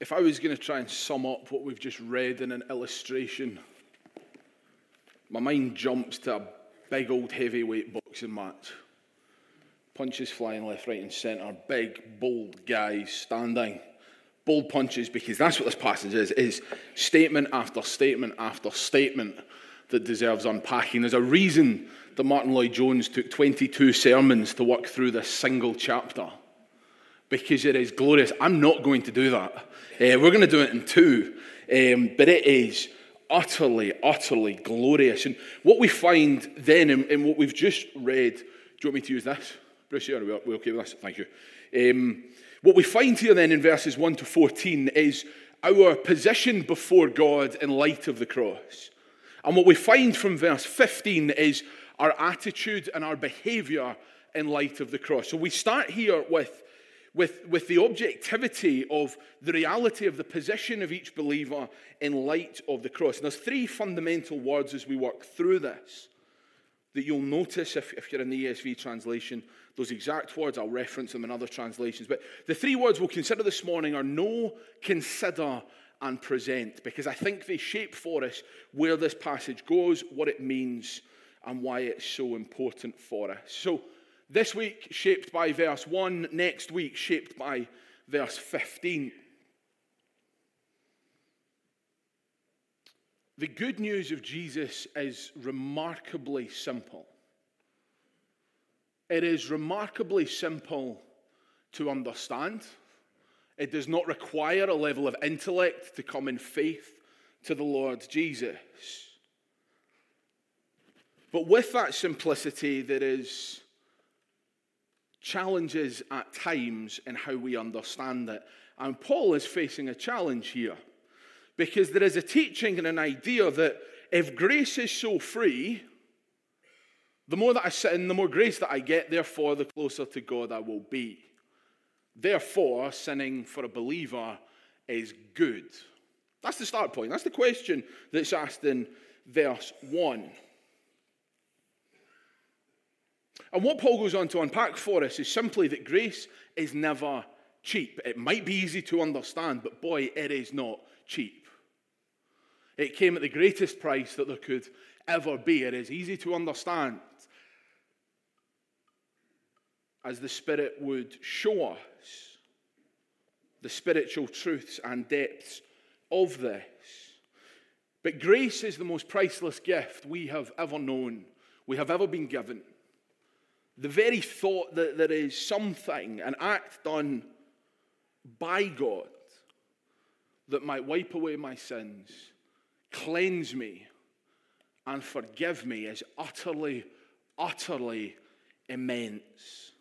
if I was going to try and sum up what we've just read in an illustration, my mind jumps to a big old heavyweight boxing match. Punches flying left, right, and centre. Big, bold guys standing. Bold punches, because that's what this passage is, is statement after statement after statement that deserves unpacking. There's a reason that Martyn Lloyd-Jones took 22 sermons to work through this single chapter because it is glorious. I'm not going to do that. Uh, we're going to do it in two, um, but it is utterly, utterly glorious. And what we find then in, in, what we've just read, do you want me to use this? Bruce, are we, we okay with this? Thank you. Um, what we find here then in verses 1 to 14 is our position before God in light of the cross. And what we find from verse 15 is our attitude and our behavior in light of the cross. So we start here with with, with the objectivity of the reality of the position of each believer in light of the cross. And there's three fundamental words as we work through this that you'll notice if, if you're in the ESV translation. Those exact words, I'll reference them in other translations. But the three words we'll consider this morning are know, consider, and present, because I think they shape for us where this passage goes, what it means, and why it's so important for us. So, this week, shaped by verse 1. Next week, shaped by verse 15. The good news of Jesus is remarkably simple. It is remarkably simple to understand. It does not require a level of intellect to come in faith to the Lord Jesus. But with that simplicity, there is challenges at times in how we understand it. And Paul is facing a challenge here because there is a teaching and an idea that if grace is so free, the more that I sin, the more grace that I get, therefore, the closer to God I will be. Therefore, sinning for a believer is good. That's the start point. That's the question that's asked in verse 1. And what Paul goes on to unpack for us is simply that grace is never cheap. It might be easy to understand, but boy, it is not cheap. It came at the greatest price that there could ever be. It is easy to understand as the Spirit would show us the spiritual truths and depths of this. But grace is the most priceless gift we have ever known, we have ever been given. The very thought that there is something, an act done by God, that might wipe away my sins, cleanse me, and forgive me is utterly, utterly immense.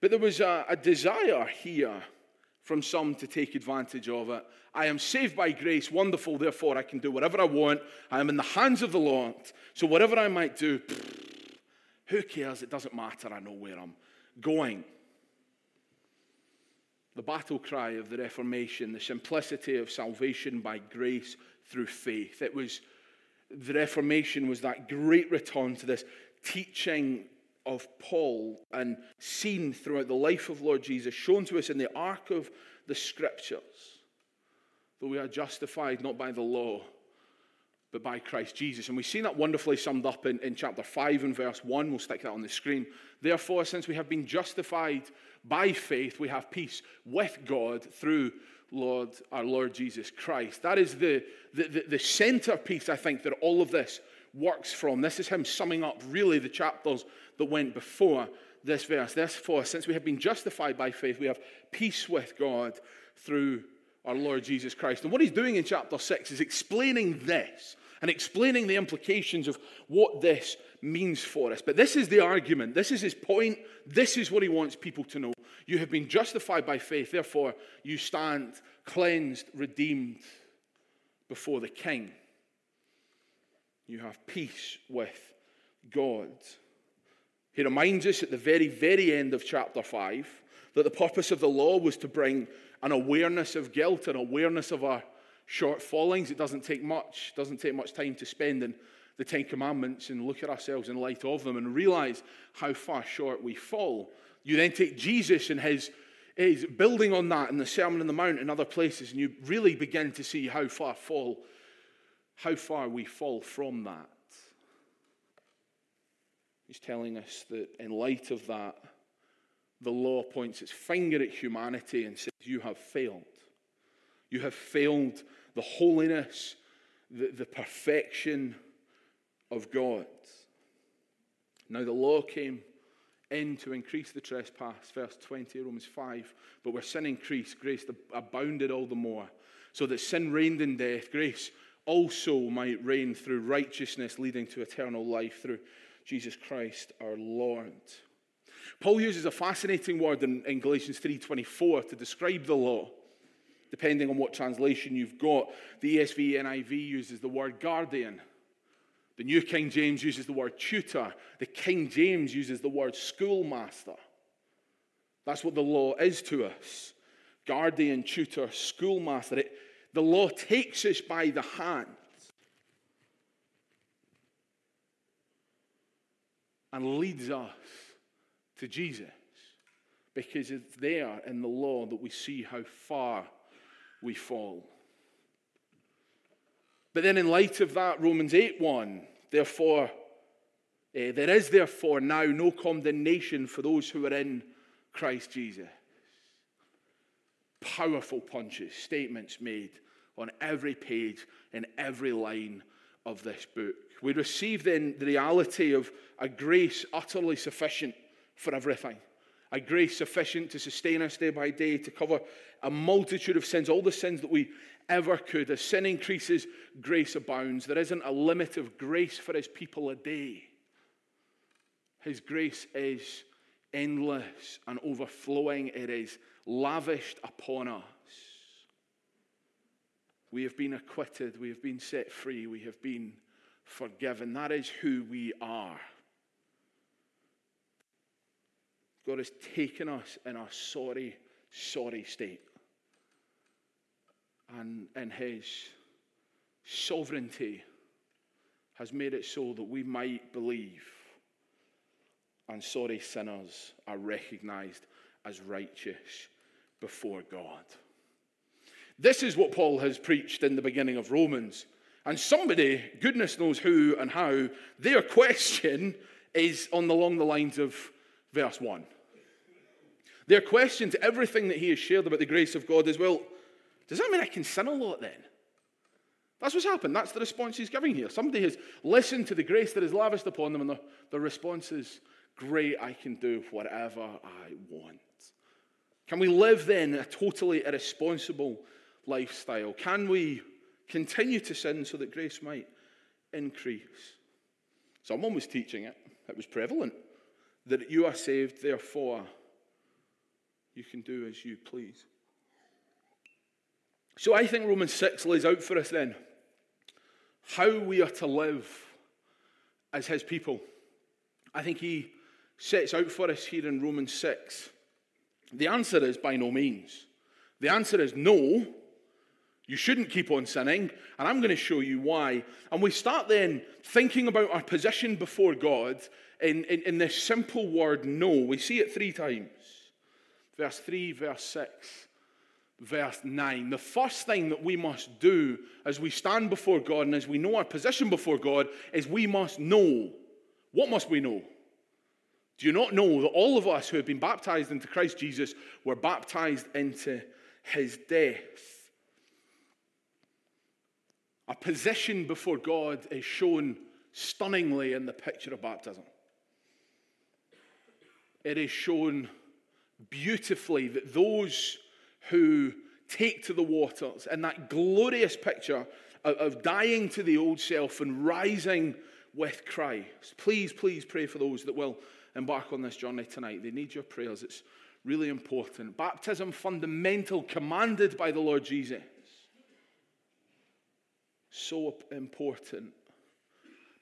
But there was a, a, desire here from some to take advantage of it. I am saved by grace, wonderful, therefore I can do whatever I want. I am in the hands of the Lord, so whatever I might do, who cares? It doesn't matter. I know where I'm going. The battle cry of the Reformation, the simplicity of salvation by grace through faith. It was the Reformation was that great return to this teaching of Paul and seen throughout the life of Lord Jesus, shown to us in the arc of the scriptures. That we are justified not by the law, but by Christ Jesus. And we've seen that wonderfully summed up in, in chapter 5 and verse 1. We'll stick that on the screen. Therefore, since we have been justified by faith, we have peace with God through Lord, our Lord Jesus Christ. That is the, the, the, the centerpiece, I think, that all of this works from. This is him summing up really the chapters that went before this verse. Therefore, since we have been justified by faith, we have peace with God through our Lord Jesus Christ. And what he's doing in chapter 6 is explaining this and explaining the implications of what this means for us. But this is the argument. This is his point. This is what he wants people to know. You have been justified by faith, therefore, you stand cleansed, redeemed before the King. You have peace with God. He reminds us at the very, very end of chapter 5 that the purpose of the law was to bring an awareness of guilt, an awareness of our shortfallings. It doesn't take much, doesn't take much time to spend in the Ten Commandments and look at ourselves in light of them and realize how far short we fall. You then take Jesus and his is building on that in the Sermon on the Mount and other places, and you really begin to see how far fall, how far we fall from that. He's telling us that in light of that, the law points its finger at humanity and says, You have failed. You have failed the holiness, the, the perfection of God. Now, the law came in to increase the trespass, verse 20, Romans 5. But where sin increased, grace abounded all the more. So that sin reigned in death, grace also might reign through righteousness, leading to eternal life through Jesus Christ our Lord. Paul uses a fascinating word in, in Galatians 3:24 to describe the law. Depending on what translation you've got, the ESV NIV uses the word guardian. The New King James uses the word tutor. The King James uses the word schoolmaster. That's what the law is to us guardian, tutor, schoolmaster. It, the law takes us by the hand and leads us to Jesus because it's there in the law that we see how far we fall. But then, in light of that, Romans 8 1, therefore, eh, there is therefore now no condemnation for those who are in Christ Jesus. Powerful punches, statements made on every page, in every line of this book. We receive then the reality of a grace utterly sufficient for everything. A grace sufficient to sustain us day by day, to cover a multitude of sins, all the sins that we ever could. As sin increases, grace abounds. There isn't a limit of grace for his people a day. His grace is endless and overflowing, it is lavished upon us. We have been acquitted, we have been set free, we have been forgiven. That is who we are. God has taken us in a sorry, sorry state. And in His sovereignty has made it so that we might believe. And sorry sinners are recognized as righteous before God. This is what Paul has preached in the beginning of Romans. And somebody, goodness knows who and how, their question is on the, along the lines of verse 1. Their question to everything that he has shared about the grace of God is well, does that mean I can sin a lot then? That's what's happened. That's the response he's giving here. Somebody has listened to the grace that is lavished upon them, and the, the response is, Great, I can do whatever I want. Can we live then a totally irresponsible lifestyle? Can we continue to sin so that grace might increase? Someone was teaching it, it was prevalent that you are saved, therefore you can do as you please. So I think Romans 6 lays out for us then how we are to live as his people. I think he sets out for us here in Romans 6. The answer is by no means. The answer is know, you shouldn't keep on sinning, and I'm going to show you why. And we start then thinking about our position before God in, in, in this simple word no. We see it three times verse 3, verse 6, verse 9. The first thing that we must do as we stand before God and as we know our position before God is we must know. What must we know? Do you not know that all of us who have been baptized into Christ Jesus were baptized into his death? A position before God is shown stunningly in the picture of baptism. It is shown beautifully that those who take to the waters and that glorious picture of, of dying to the old self and rising with Christ. Please, please pray for those that will embark on this journey tonight. They need your prayers. It's really important. Baptism, fundamental, commanded by the Lord Jesus. So important.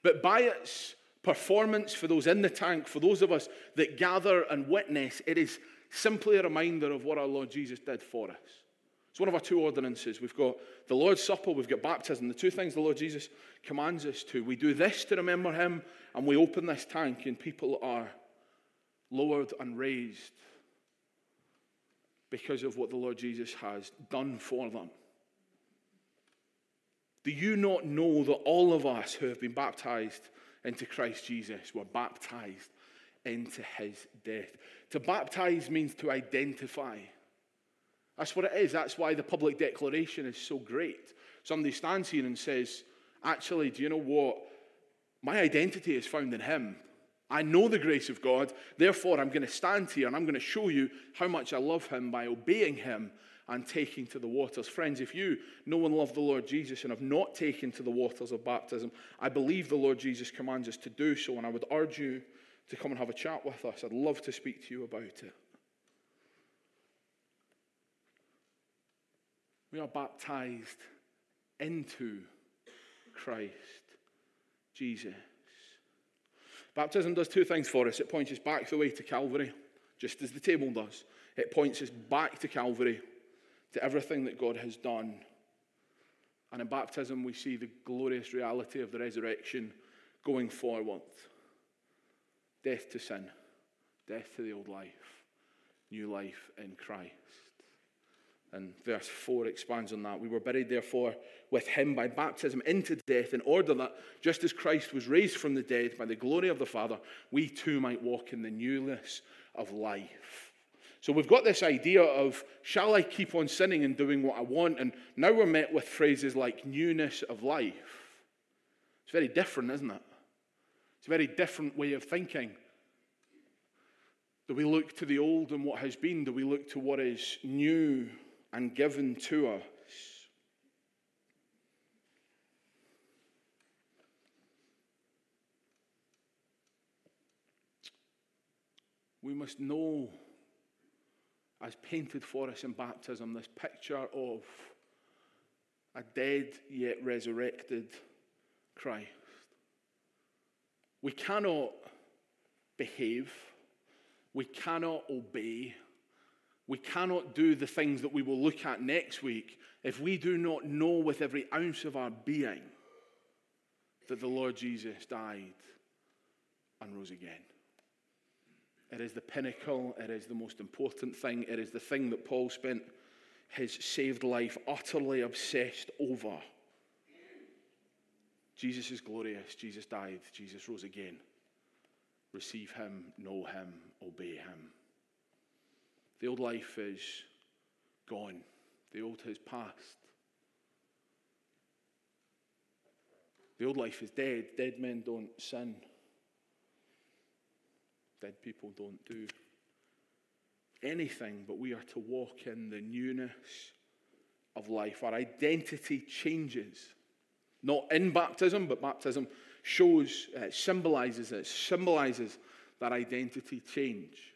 But by its performance for those in the tank, for those of us that gather and witness, it is simply a reminder of what our Lord Jesus did for us. It's one of our two ordinances. We've got the Lord's Supper, we've got baptism, the two things the Lord Jesus commands us to. We do this to remember Him, and we open this tank, and people are lowered and raised because of what the Lord Jesus has done for them. Do you not know that all of us who have been baptized into Christ Jesus were baptized into his death? To baptize means to identify. That's what it is. That's why the public declaration is so great. Somebody stands here and says, Actually, do you know what? My identity is found in him. I know the grace of God. Therefore, I'm going to stand here and I'm going to show you how much I love him by obeying him and taking to the waters. Friends, if you know and love the Lord Jesus and have not taken to the waters of baptism, I believe the Lord Jesus commands us to do so, and I would urge you to come and have a chat with us. I'd love to speak to you about it. We are baptized into Christ Jesus. Baptism does two things for us it points us back the way to Calvary, just as the table does. It points us back to Calvary to everything that God has done. And in baptism, we see the glorious reality of the resurrection going forward death to sin, death to the old life, new life in Christ. And verse 4 expands on that. We were buried, therefore, with him by baptism into death, in order that, just as Christ was raised from the dead by the glory of the Father, we too might walk in the newness of life. So we've got this idea of, shall I keep on sinning and doing what I want? And now we're met with phrases like newness of life. It's very different, isn't it? It's a very different way of thinking. Do we look to the old and what has been? Do we look to what is new and given to us? We must know as painted for us in baptism, this picture of a dead yet resurrected Christ. We cannot behave, we cannot obey, we cannot do the things that we will look at next week if we do not know with every ounce of our being that the Lord Jesus died and rose again. It is the pinnacle. It is the most important thing. It is the thing that Paul spent his saved life utterly obsessed over. Jesus is glorious. Jesus died. Jesus rose again. Receive him, know him, obey him. The old life is gone, the old has passed. The old life is dead. Dead men don't sin. Dead people don't do anything, but we are to walk in the newness of life. Our identity changes. Not in baptism, but baptism shows, uh, symbolizes it, symbolizes that identity change.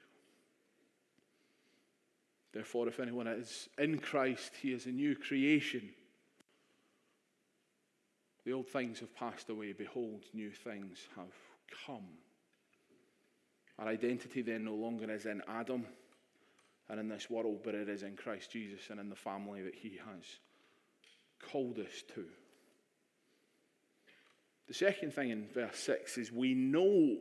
Therefore, if anyone is in Christ, he is a new creation. The old things have passed away. Behold, new things have come. Our identity then no longer is in Adam and in this world, but it is in Christ Jesus and in the family that He has called us to. The second thing in verse 6 is we know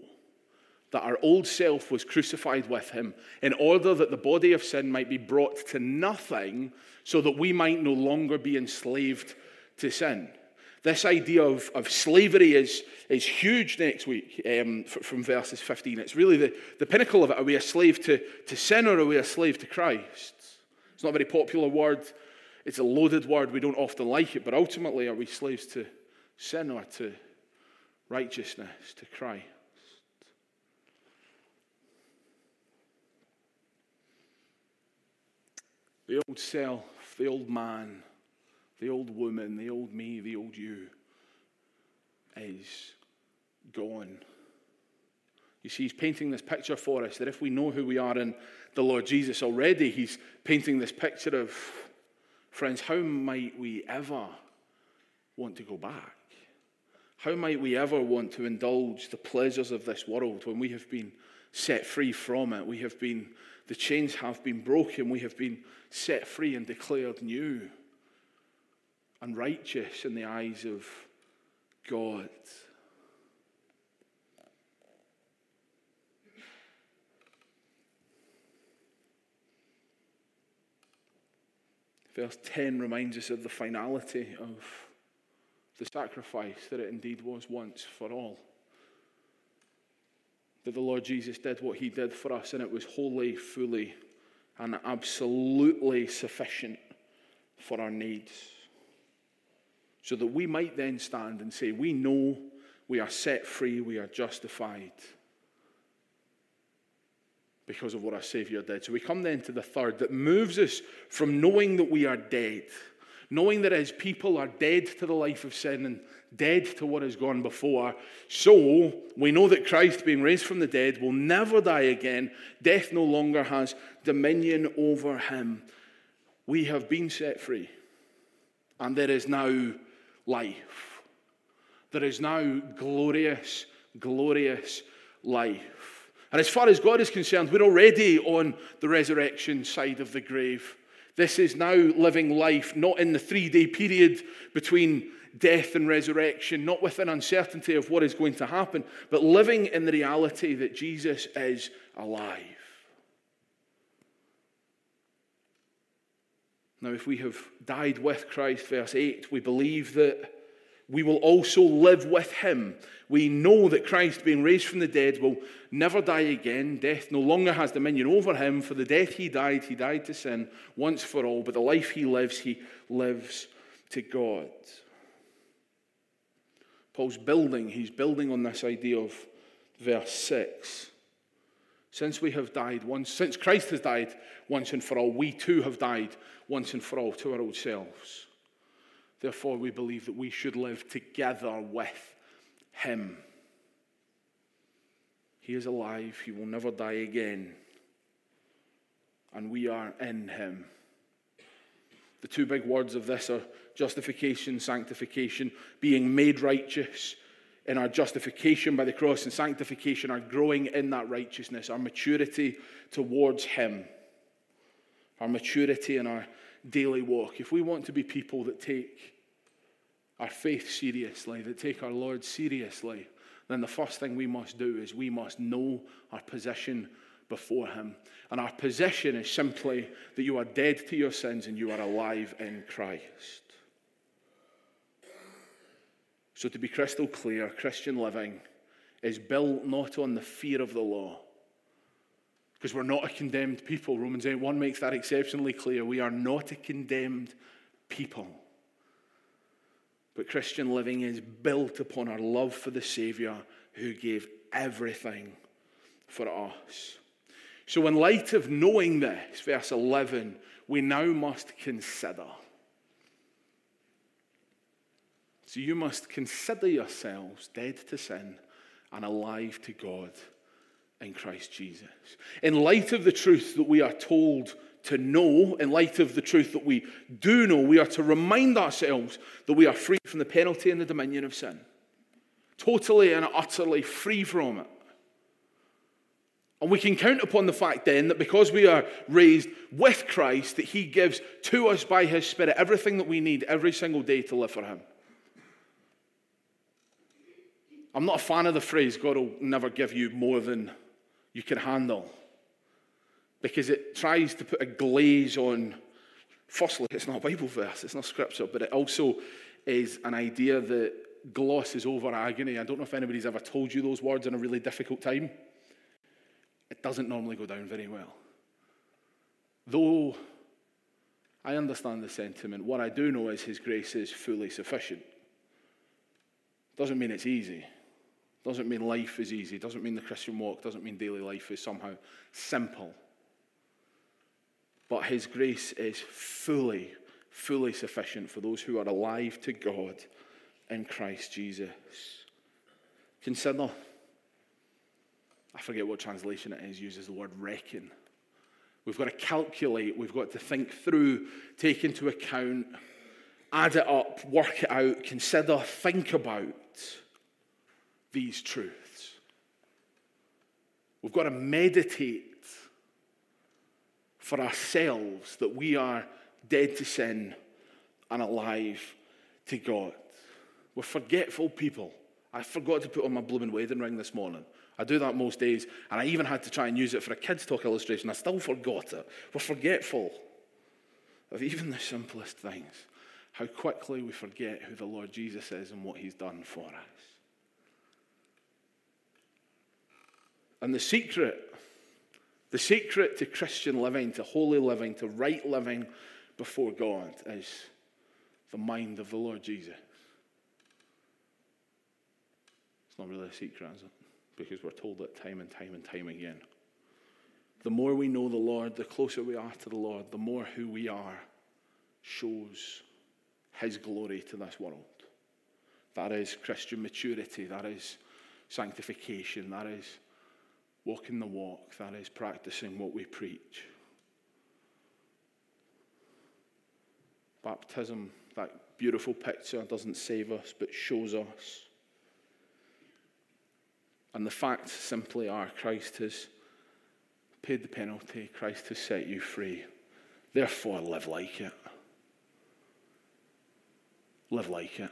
that our old self was crucified with him in order that the body of sin might be brought to nothing so that we might no longer be enslaved to sin. This idea of, of slavery is, is huge next week um, from verses 15. It's really the, the pinnacle of it. Are we a slave to, to sin or are we a slave to Christ? It's not a very popular word. It's a loaded word. We don't often like it. But ultimately, are we slaves to sin or to righteousness, to Christ? The old self, the old man, the old woman, the old me, the old you is gone. You see, he's painting this picture for us that if we know who we are in the Lord Jesus already, he's painting this picture of, friends, how might we ever want to go back? How might we ever want to indulge the pleasures of this world when we have been set free from it? We have been, the chains have been broken, we have been set free and declared new and righteous in the eyes of God. Verse 10 reminds us of the finality of the sacrifice that it indeed was once for all. That the Lord Jesus did what he did for us, and it was wholly, fully, and absolutely sufficient for our needs. So that we might then stand and say, We know we are set free, we are justified because of what our Savior did. So we come then to the third that moves us from knowing that we are dead, knowing that his people are dead to the life of sin and dead to what has gone before. So we know that Christ, being raised from the dead, will never die again. Death no longer has dominion over him. We have been set free, and there is now life. There is now glorious, glorious life. And as far as God is concerned, we're already on the resurrection side of the grave. This is now living life, not in the three day period between death and resurrection, not with an uncertainty of what is going to happen, but living in the reality that Jesus is alive. Now, if we have died with Christ, verse 8, we believe that we will also live with him. We know that Christ, being raised from the dead, will never die again. Death no longer has dominion over him. For the death he died, he died to sin once for all. But the life he lives, he lives to God. Paul's building, he's building on this idea of verse 6. Since we have died once, since Christ has died once and for all, we too have died once and for all to our old selves. Therefore, we believe that we should live together with Him. He is alive, He will never die again. And we are in Him. The two big words of this are justification, sanctification, being made righteous in our justification by the cross and sanctification, our growing in that righteousness, our maturity towards Him, our maturity in our daily walk, if we want to be people that take our faith seriously, that take our Lord seriously, then the first thing we must do is we must know our position before Him. And our position is simply that you are dead to your sins and you are alive in Christ. So, to be crystal clear, Christian living is built not on the fear of the law, because we're not a condemned people. Romans 8 1 makes that exceptionally clear. We are not a condemned people. But Christian living is built upon our love for the Savior who gave everything for us. So, in light of knowing this, verse 11, we now must consider. So, you must consider yourselves dead to sin and alive to God in Christ Jesus. In light of the truth that we are told to know, in light of the truth that we do know, we are to remind ourselves that we are free from the penalty and the dominion of sin. Totally and utterly free from it. And we can count upon the fact then that because we are raised with Christ, that He gives to us by His Spirit everything that we need every single day to live for Him. I'm not a fan of the phrase, God will never give you more than you can handle. Because it tries to put a glaze on, firstly, it's not a Bible verse, it's not scripture, but it also is an idea that glosses over agony. I don't know if anybody's ever told you those words in a really difficult time. It doesn't normally go down very well. Though I understand the sentiment, what I do know is His grace is fully sufficient. Doesn't mean it's easy. Doesn't mean life is easy. Doesn't mean the Christian walk. Doesn't mean daily life is somehow simple. But His grace is fully, fully sufficient for those who are alive to God in Christ Jesus. Consider, I forget what translation it is, uses the word reckon. We've got to calculate, we've got to think through, take into account, add it up, work it out, consider, think about these truths. We've got to meditate for ourselves that we are dead to sin and alive to God. We're forgetful people. I forgot to put on my blooming wedding ring this morning. I do that most days, and I even had to try and use it for a kids' talk illustration. I still forgot it. We're forgetful. of even the simplest things, how quickly we forget who the Lord Jesus is and what he's done for us. And the secret, the secret to Christian living, to holy living, to right living before God is the mind of the Lord Jesus. It's not really a secret, is it? Because we're told it time and time and time again. The more we know the Lord, the closer we are to the Lord, the more who we are shows His glory to this world. That is Christian maturity. That is sanctification. That is walking the walk. That is practicing what we preach. Baptism, that beautiful picture, doesn't save us, but shows us. And the facts simply are Christ has paid the penalty, Christ has set you free. Therefore, live like it. Live like it.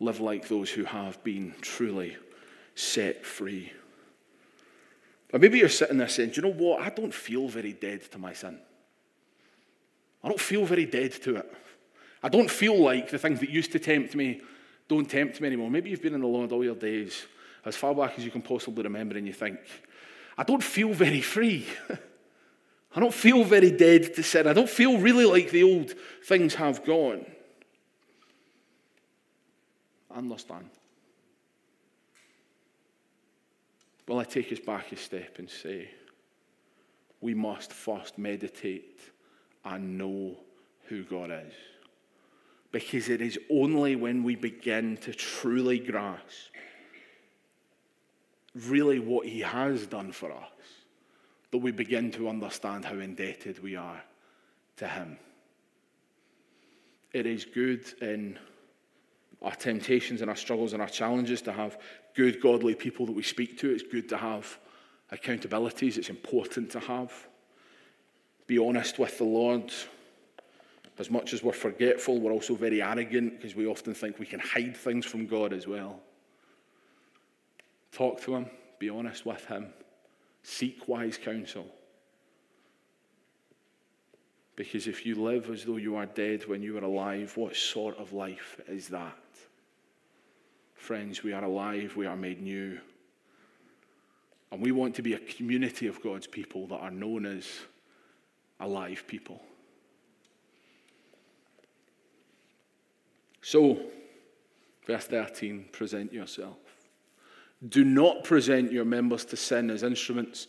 Live like those who have been truly set free. Or maybe you're sitting there saying, Do you know what? I don't feel very dead to my sin. I don't feel very dead to it. I don't feel like the things that used to tempt me don't tempt me anymore. Maybe you've been in the Lord all your days, as far back as you can possibly remember, and you think, I don't feel very free. I don't feel very dead to sin. I don't feel really like the old things have gone. I understand. Well, I take us back a step and say, we must first meditate and know who God is. Because it is only when we begin to truly grasp really what He has done for us that we begin to understand how indebted we are to Him. It is good in our temptations and our struggles and our challenges to have good, godly people that we speak to. It's good to have accountabilities, it's important to have. Be honest with the Lord as much as we're forgetful, we're also very arrogant because we often think we can hide things from God as well. Talk to Him, be honest with Him, seek wise counsel. Because if you live as though you are dead when you are alive, what sort of life is that? Friends, we are alive, we are made new. And we want to be a community of God's people that are known as alive people. So, verse 13 present yourself. Do not present your members to sin as instruments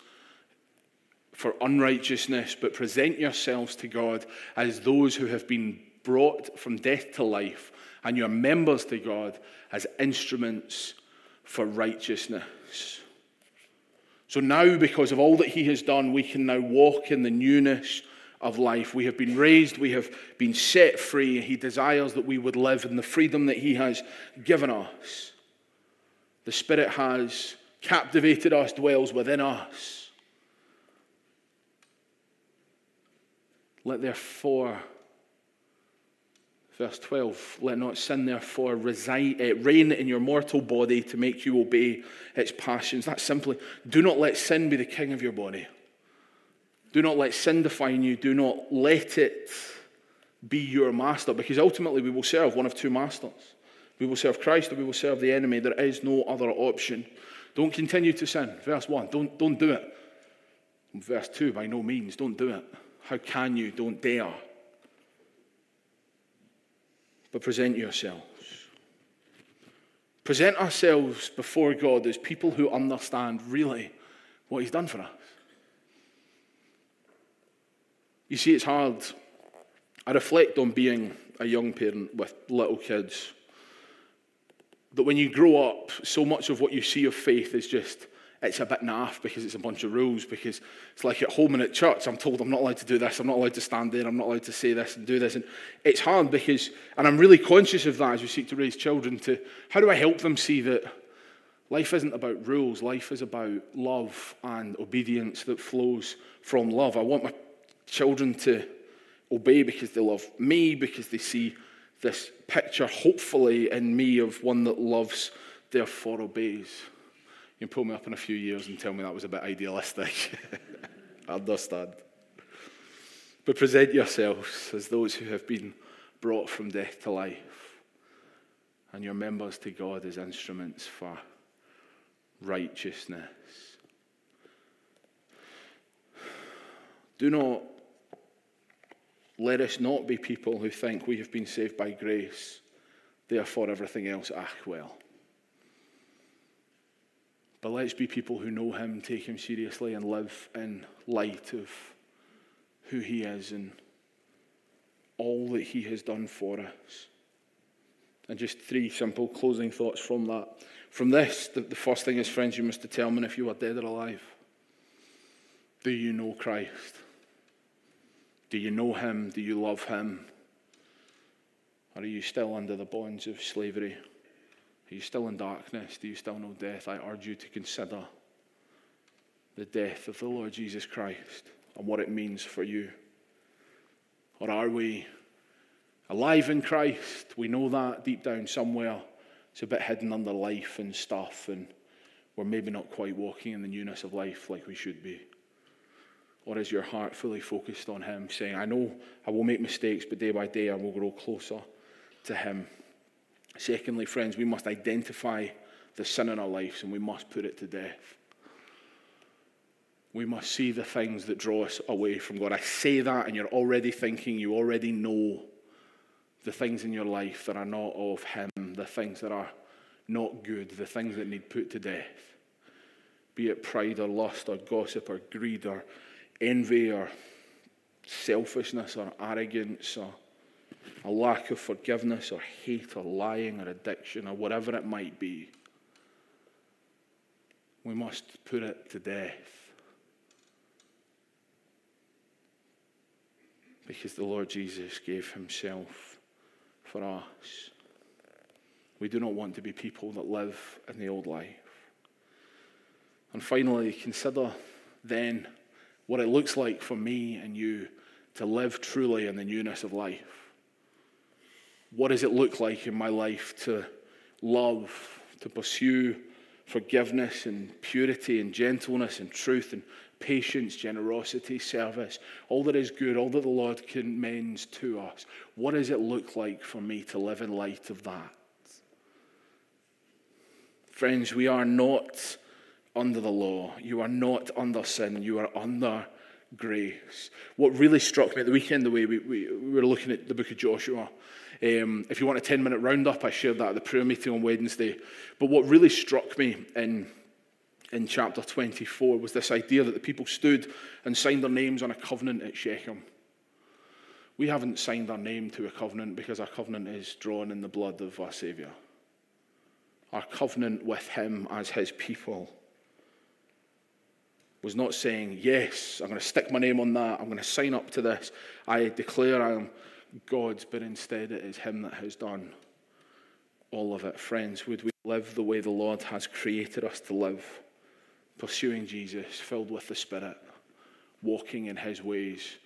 for unrighteousness, but present yourselves to God as those who have been brought from death to life, and your members to God as instruments for righteousness. So now, because of all that He has done, we can now walk in the newness of life. We have been raised, we have been set free. He desires that we would live in the freedom that He has given us. The Spirit has captivated us, dwells within us. Let therefore, verse 12, let not sin therefore reside, uh, reign in your mortal body to make you obey its passions. That's simply, do not let sin be the king of your body. Do not let sin define you. Do not let it be your master, because ultimately we will serve one of two masters. We will serve Christ or we will serve the enemy. There is no other option. Don't continue to sin. Verse 1, don't, don't do it. Verse 2, by no means, don't do it. How can you? Don't dare. But present yourselves. Present ourselves before God as people who understand really what He's done for us. You see, it's hard. I reflect on being a young parent with little kids. That when you grow up, so much of what you see of faith is just, it's a bit naff because it's a bunch of rules. Because it's like at home and at church, I'm told I'm not allowed to do this, I'm not allowed to stand there, I'm not allowed to say this and do this. And it's hard because, and I'm really conscious of that as we seek to raise children, to how do I help them see that life isn't about rules, life is about love and obedience that flows from love. I want my children to obey because they love me, because they see this picture, hopefully, in me of one that loves, therefore obeys. You can pull me up in a few years and tell me that was a bit idealistic. I understand. But present yourselves as those who have been brought from death to life, and your members to God as instruments for righteousness. Do not let us not be people who think we have been saved by grace, therefore everything else, ah, well. But let's be people who know Him, take Him seriously, and live in light of who He is and all that He has done for us. And just three simple closing thoughts from that. From this, the, the first thing is, friends, you must determine if you are dead or alive. Do you know Christ? Do you know Him? Do you love Him? Or are you still under the bonds of slavery? Are you still in darkness? Do you still know death? I urge you to consider the death of the Lord Jesus Christ and what it means for you. Or are we alive in Christ? We know that deep down somewhere. It's a bit hidden under life and stuff, and we're maybe not quite walking in the newness of life like we should be. Or is your heart fully focused on Him, saying, I know I will make mistakes, but day by day I will grow closer to Him? Secondly, friends, we must identify the sin in our lives and we must put it to death. We must see the things that draw us away from God. I say that, and you're already thinking, you already know the things in your life that are not of Him, the things that are not good, the things that need put to death. Be it pride or lust or gossip or greed or envy or selfishness or arrogance or a lack of forgiveness or hate or lying or addiction or whatever it might be. We must put it to death. Because the Lord Jesus gave himself for us. We do not want to be people that live in the old life. And finally, consider then what it looks like for me and you to live truly in the newness of life. What does it look like in my life to love, to pursue forgiveness and purity and gentleness and truth and patience, generosity, service, all that is good, all that the Lord commends to us? What does it look like for me to live in light of that? Friends, we are not under the law. You are not under sin. You are under grace. What really struck me at the weekend, the way we, we, we were looking at the book of Joshua, um, if you want a 10 minute roundup, I shared that at the prayer meeting on Wednesday. But what really struck me in, in chapter 24 was this idea that the people stood and signed their names on a covenant at Shechem. We haven't signed our name to a covenant because our covenant is drawn in the blood of our Saviour. Our covenant with Him as His people was not saying, Yes, I'm going to stick my name on that. I'm going to sign up to this. I declare I am God's, but instead it is Him that has done all of it. Friends, would we live the way the Lord has created us to live, pursuing Jesus, filled with the Spirit, walking in His ways?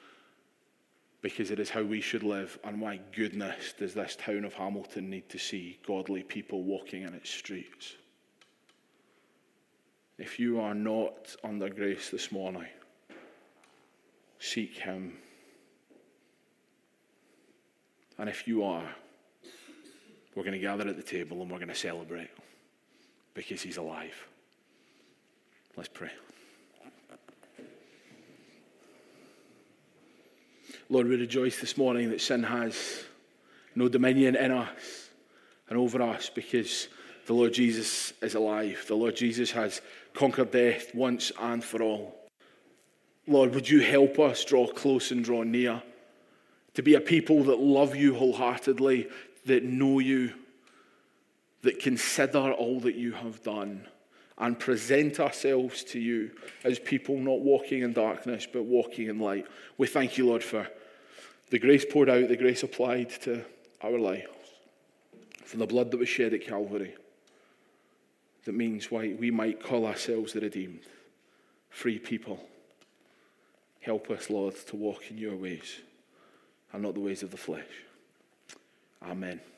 Because it is how we should live. And my goodness, does this town of Hamilton need to see godly people walking in its streets? If you are not under grace this morning, seek Him. And if you are, we're going to gather at the table and we're going to celebrate because He's alive. Let's pray. Lord, we rejoice this morning that sin has no dominion in us and over us because the Lord Jesus is alive. The Lord Jesus has conquered death once and for all. Lord, would you help us draw close and draw near to be a people that love you wholeheartedly, that know you, that consider all that you have done, and present ourselves to you as people not walking in darkness, but walking in light. We thank you, Lord, for the grace poured out, the grace applied to our lives, for the blood that was shed at Calvary that means why we might call ourselves the redeemed, free people. Help us, Lord, to walk in your ways and not the ways of the flesh. Amen.